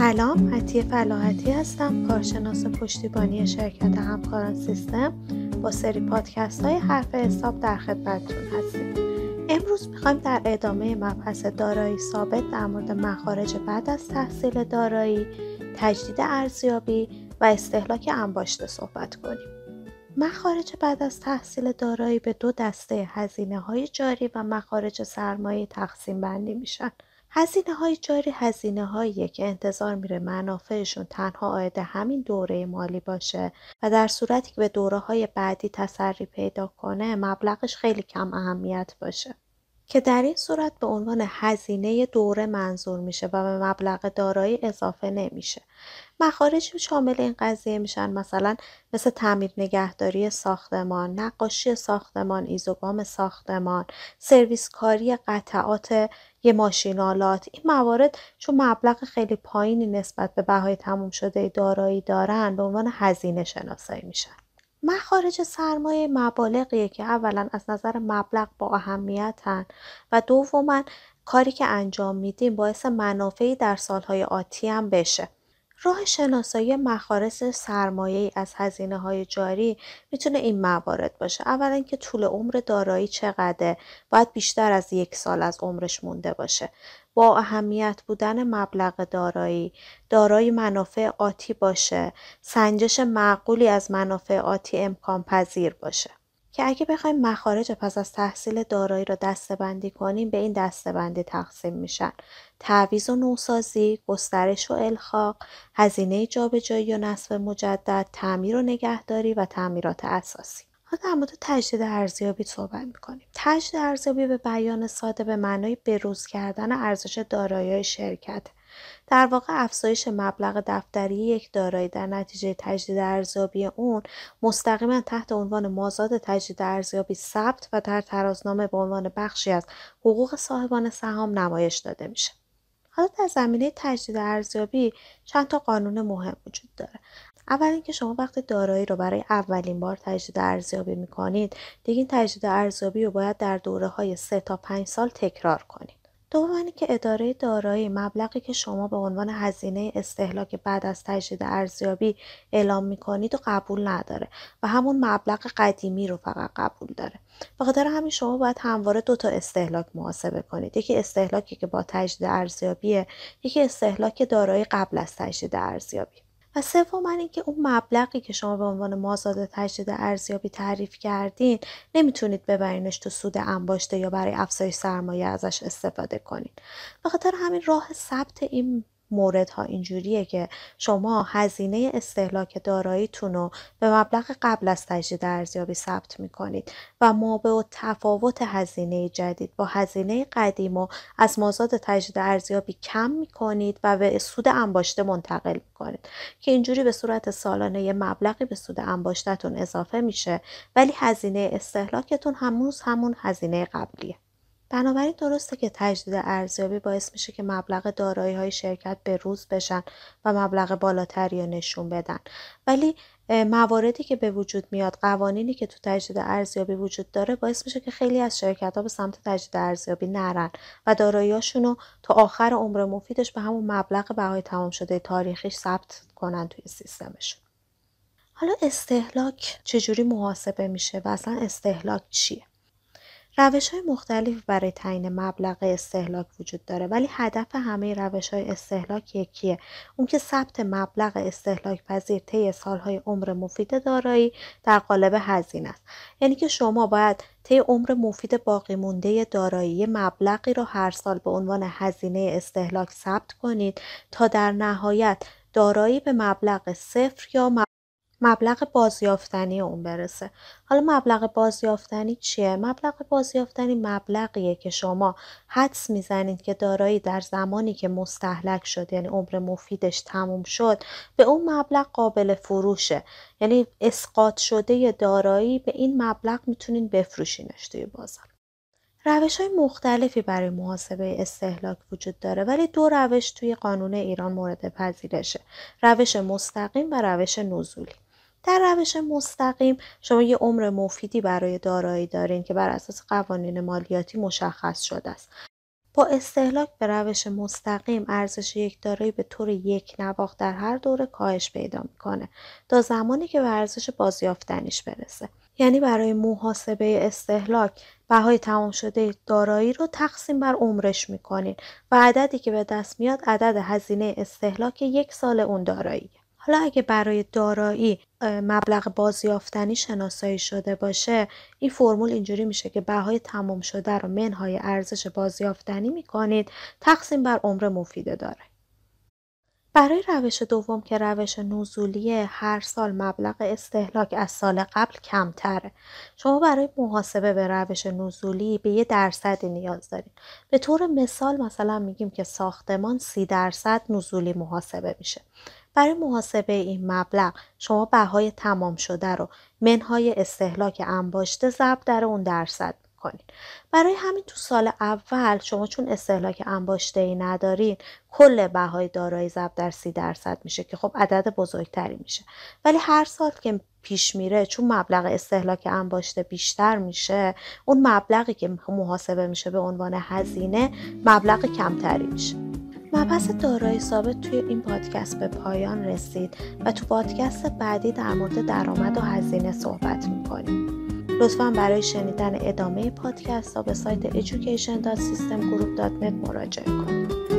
سلام حتی فلاحتی هستم. کارشناس پشتیبانی شرکت همکاران سیستم. با سری پادکست های حرف حساب در خدمتتون هستیم. امروز می‌خوایم در ادامه مبحث دارایی ثابت در مورد مخارج بعد از تحصیل دارایی تجدید ارزیابی و استهلاک انباشته صحبت کنیم. مخارج بعد از تحصیل دارایی به دو دسته هزینه های جاری و مخارج سرمایه تقسیم بندی میشن. هزینه های جاری هزینه هایی که انتظار میره منافعشون تنها آید همین دوره مالی باشه و در صورتی که به دوره های بعدی تسری پیدا کنه مبلغش خیلی کم اهمیت باشه. که در این صورت به عنوان هزینه دوره منظور میشه و به مبلغ دارایی اضافه نمیشه. مخارج شامل این قضیه میشن مثلا مثل تعمیر نگهداری ساختمان نقاشی ساختمان ایزوگام ساختمان سرویس کاری قطعات یه ماشینالات این موارد چون مبلغ خیلی پایینی نسبت به بهای تموم شده دارایی دارن به عنوان هزینه شناسایی میشن. مخارج سرمایه مبالغیه که اولا از نظر مبلغ با اهمیتن و دوما کاری که انجام میدیم باعث منافعی در سالهای آتی هم بشه. راه شناسایی مخارج سرمایه از هزینه های جاری می‌تونه این موارد باشه. اولا که طول عمر دارایی چقدره؟ باید بیشتر از یک سال از عمرش مونده باشه. با اهمیت بودن مبلغ دارایی دارای منافع آتی باشه. سنجش معقولی از منافع آتی امکان پذیر باشه. که اگه بخوایم مخارج پس از تحصیل دارایی را دسته بندی کنیم به این دسته بندی تقسیم میشن تعویض و نوسازی، گسترش و الحاق، هزینه جابجایی و نصب مجدد، تعمیر و نگهداری و تعمیرات اساسی. حالا در مورد تجدید ارزیابی صحبت می‌کنیم. تجدید ارزیابی به بیان ساده به معنای بروز کردن ارزش دارایی شرکت. در واقع افزایش مبلغ دفتری یک دارایی در نتیجه تجدید ارزیابی اون مستقیما تحت عنوان مازاد تجدید ارزیابی ثبت و در ترازنامه به عنوان بخشی از حقوق صاحبان سهام نمایش داده میشه. حالا در زمینه تجدید ارزیابی چند تا قانون مهم وجود داره. اول اینکه شما وقتی دارایی رو برای اولین بار تجدید ارزیابی می‌کنید دیگه این تجدید ارزیابی رو باید در دوره های 3 تا 5 سال تکرار کنید. دوم که اداره دارایی مبلغی که شما به عنوان هزینه استهلاک بعد از تجدید ارزیابی اعلام می‌کنید و قبول نداره و همون مبلغ قدیمی رو فقط قبول داره. به خاطر همین شما باید همواره دو تا استهلاک محاسبه کنید. یکی استهلاکی که با تجدید ارزیابیه یکی استهلاک دارایی قبل از تجدید ارزیابی. و سوم اینکه اون مبلغی که شما به عنوان مازاد تجدید ارزیابی تعریف کردین نمی‌تونید ببرینش تو سود انباشته یا برای افزایش سرمایه ازش استفاده کنید به خاطر همین راه ثبت این موردها اینجوریه که شما هزینه استهلاک داراییتون رو به مبلغ قبل از تجدید ارزیابی ثبت می‌کنید و ما به تفاوت هزینه جدید با هزینه قدیم و از مازاد تجدید ارزیابی کم می‌کنید و به سود انباشته منتقل می‌کنید که اینجوری به صورت سالانه یه مبلغی به سود انباشتهتون اضافه میشه ولی هزینه استهلاکتون هموز همون هزینه قبلیه. بنابراین درسته که تجدید ارزیابی باعث میشه که مبلغ دارایی های شرکت به روز بشن و مبلغ بالاتری رو نشون بدن. ولی مواردی که به وجود میاد قوانینی که تو تجدید ارزیابی وجود داره باعث میشه که خیلی از شرکت ها به سمت تجدید ارزیابی نرن و داراییاشون رو تا آخر عمر مفیدش به همون مبلغ بهای تمام شده تاریخیش ثبت کنن توی سیستمشون. حالا استهلاک چجوری محاسبه میشه و اصلا استهلاک چیه؟ روش های مختلفی برای تعیین مبلغ استهلاک وجود داره ولی هدف همه روش های استهلاک یکیه. اون که ثبت مبلغ استهلاک پذیر طی سالهای عمر مفید دارایی در قالب هزینه است. یعنی که شما باید طی عمر مفید باقی مونده دارایی مبلغی رو هر سال به عنوان هزینه استهلاک ثبت کنید تا در نهایت دارایی به مبلغ صفر یا مبلغ بازیافتنی اون برسه. حالا مبلغ بازیافتنی چیه؟ مبلغ بازیافتنی مبلغیه که شما حدس می‌زنید که دارایی در زمانی که مستحلک شد یعنی عمر مفیدش تموم شد به اون مبلغ قابل فروشه. یعنی اسقاط شده دارایی به این مبلغ می‌تونین بفروشینش توی بازار. روش های مختلفی برای محاسبه استهلاک وجود داره ولی دو روش توی قانون ایران مورد پذیرشه. روش مستقیم و روش نزولی. در روش مستقیم شما یه عمر مفیدی برای دارایی دارین که بر اساس قوانین مالیاتی مشخص شده است. با استهلاک به روش مستقیم ارزش یک دارایی به طور یک نواخت در هر دوره کاهش پیدا می‌کنه تا زمانی که به ارزش بازیافتنیش برسه. یعنی برای محاسبه استهلاک بهای تمام شده دارایی رو تقسیم بر عمرش می‌کنین و عددی که به دست میاد عدد هزینه استهلاک یک سال اون دارایی حالا اگه برای دارایی مبلغ بازیافتنی شناسایی شده باشه این فرمول اینجوری میشه که بهای تمام شده رو منهای ارزش بازیافتنی می‌کنید تقسیم بر عمر مفید داره. برای روش دوم که روش نزولی هر سال مبلغ استهلاک از سال قبل کمتره. شما برای محاسبه به روش نزولی به یه درصدی نیاز دارید. به طور مثال مثلا میگیم که ساختمان سی درصد نزولی محاسبه میشه. برای محاسبه این مبلغ شما بهای تمام شده رو منهای استهلاک انباشته ضرب در اون درصد کنید برای همین تو سال اول شما چون استهلاک انباشته ای ندارین کل بهای دارایی ضرب در سی درصد میشه که خب عدد بزرگتری میشه. ولی هر سال که پیش میره چون مبلغ استهلاک انباشته بیشتر میشه اون مبلغی که محاسبه میشه به عنوان هزینه مبلغ کمتری میشه. مبحث دارایی ثابت توی این پادکست به پایان رسید و تو پادکست بعدی در مورد درآمد و هزینه صحبت می‌کنیم. لطفا برای شنیدن ادامه پادکست ها به سایت education.systemgroup.net مراجعه کنید.